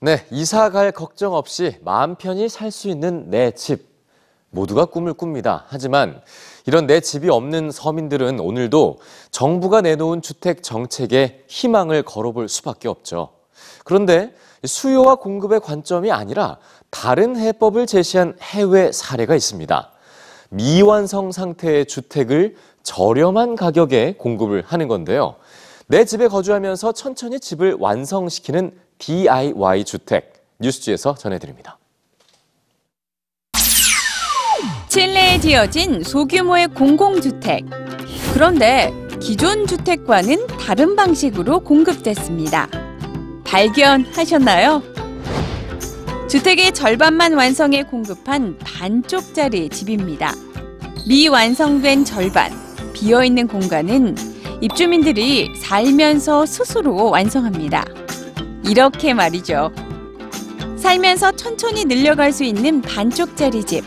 네, 이사 갈 걱정 없이 마음 편히 살 수 있는 내 집. 모두가 꿈을 꿉니다. 하지만 이런 내 집이 없는 서민들은 오늘도 정부가 내놓은 주택 정책에 희망을 걸어볼 수밖에 없죠. 그런데 수요와 공급의 관점이 아니라 다른 해법을 제시한 해외 사례가 있습니다. 미완성 상태의 주택을 저렴한 가격에 공급을 하는 건데요. 내 집에 거주하면서 천천히 집을 완성시키는 DIY 주택 뉴스지에서 전해드립니다. 칠레에 지어진 소규모의 공공주택. 그런데 기존 주택과는 다른 방식으로 공급됐습니다. 발견하셨나요? 주택의 절반만 완성해 공급한 반쪽짜리 집입니다. 미완성된 절반, 비어있는 공간은 입주민들이 살면서 스스로 완성합니다. 이렇게 말이죠. 살면서 천천히 늘려갈 수 있는 반쪽짜리 집.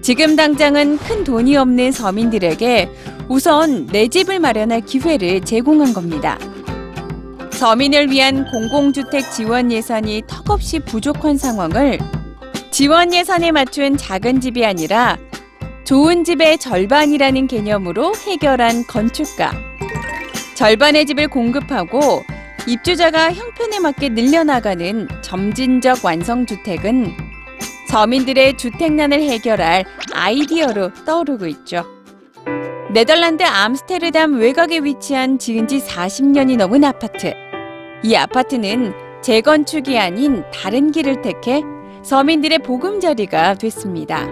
지금 당장은 큰 돈이 없는 서민들에게 우선 내 집을 마련할 기회를 제공한 겁니다. 서민을 위한 공공주택 지원 예산이 턱없이 부족한 상황을 지원 예산에 맞춘 작은 집이 아니라 좋은 집의 절반이라는 개념으로 해결한 건축가. 절반의 집을 공급하고 입주자가 형편에 맞게 늘려나가는 점진적 완성주택은 서민들의 주택난을 해결할 아이디어로 떠오르고 있죠. 네덜란드 암스테르담 외곽에 위치한 지은 지 40년이 넘은 아파트. 이 아파트는 재건축이 아닌 다른 길을 택해 서민들의 보금자리가 됐습니다.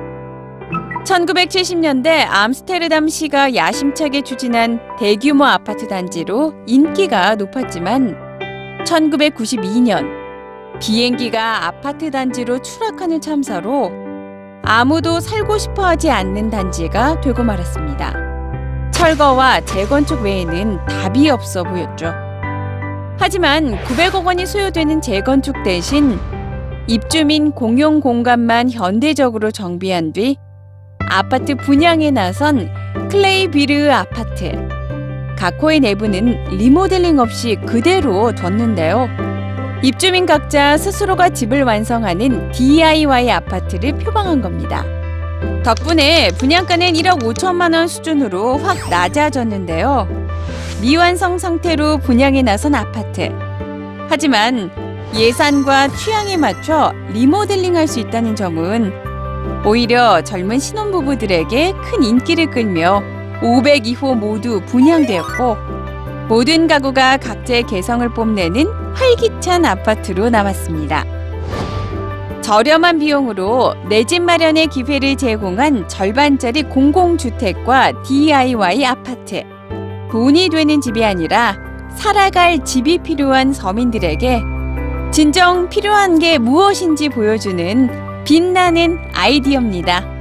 1970년대 암스테르담 시가 야심차게 추진한 대규모 아파트 단지로 인기가 높았지만 1992년 비행기가 아파트 단지로 추락하는 참사로 아무도 살고 싶어 하지 않는 단지가 되고 말았습니다. 철거와 재건축 외에는 답이 없어 보였죠. 하지만 900억 원이 소요되는 재건축 대신 입주민 공용 공간만 현대적으로 정비한 뒤 아파트 분양에 나선 클레이비르 아파트. 가코의 내부는 리모델링 없이 그대로 뒀는데요. 입주민 각자 스스로가 집을 완성하는 DIY 아파트를 표방한 겁니다. 덕분에 분양가는 1억 5천만 원 수준으로 확 낮아졌는데요. 미완성 상태로 분양에 나선 아파트. 하지만 예산과 취향에 맞춰 리모델링 할 수 있다는 점은 오히려 젊은 신혼부부들에게 큰 인기를 끌며 502호 모두 분양되었고 모든 가구가 각자의 개성을 뽐내는 활기찬 아파트로 남았습니다. 저렴한 비용으로 내 집 마련의 기회를 제공한 절반짜리 공공주택과 DIY 아파트. 돈이 되는 집이 아니라 살아갈 집이 필요한 서민들에게 진정 필요한 게 무엇인지 보여주는 빛나는 아이디어입니다.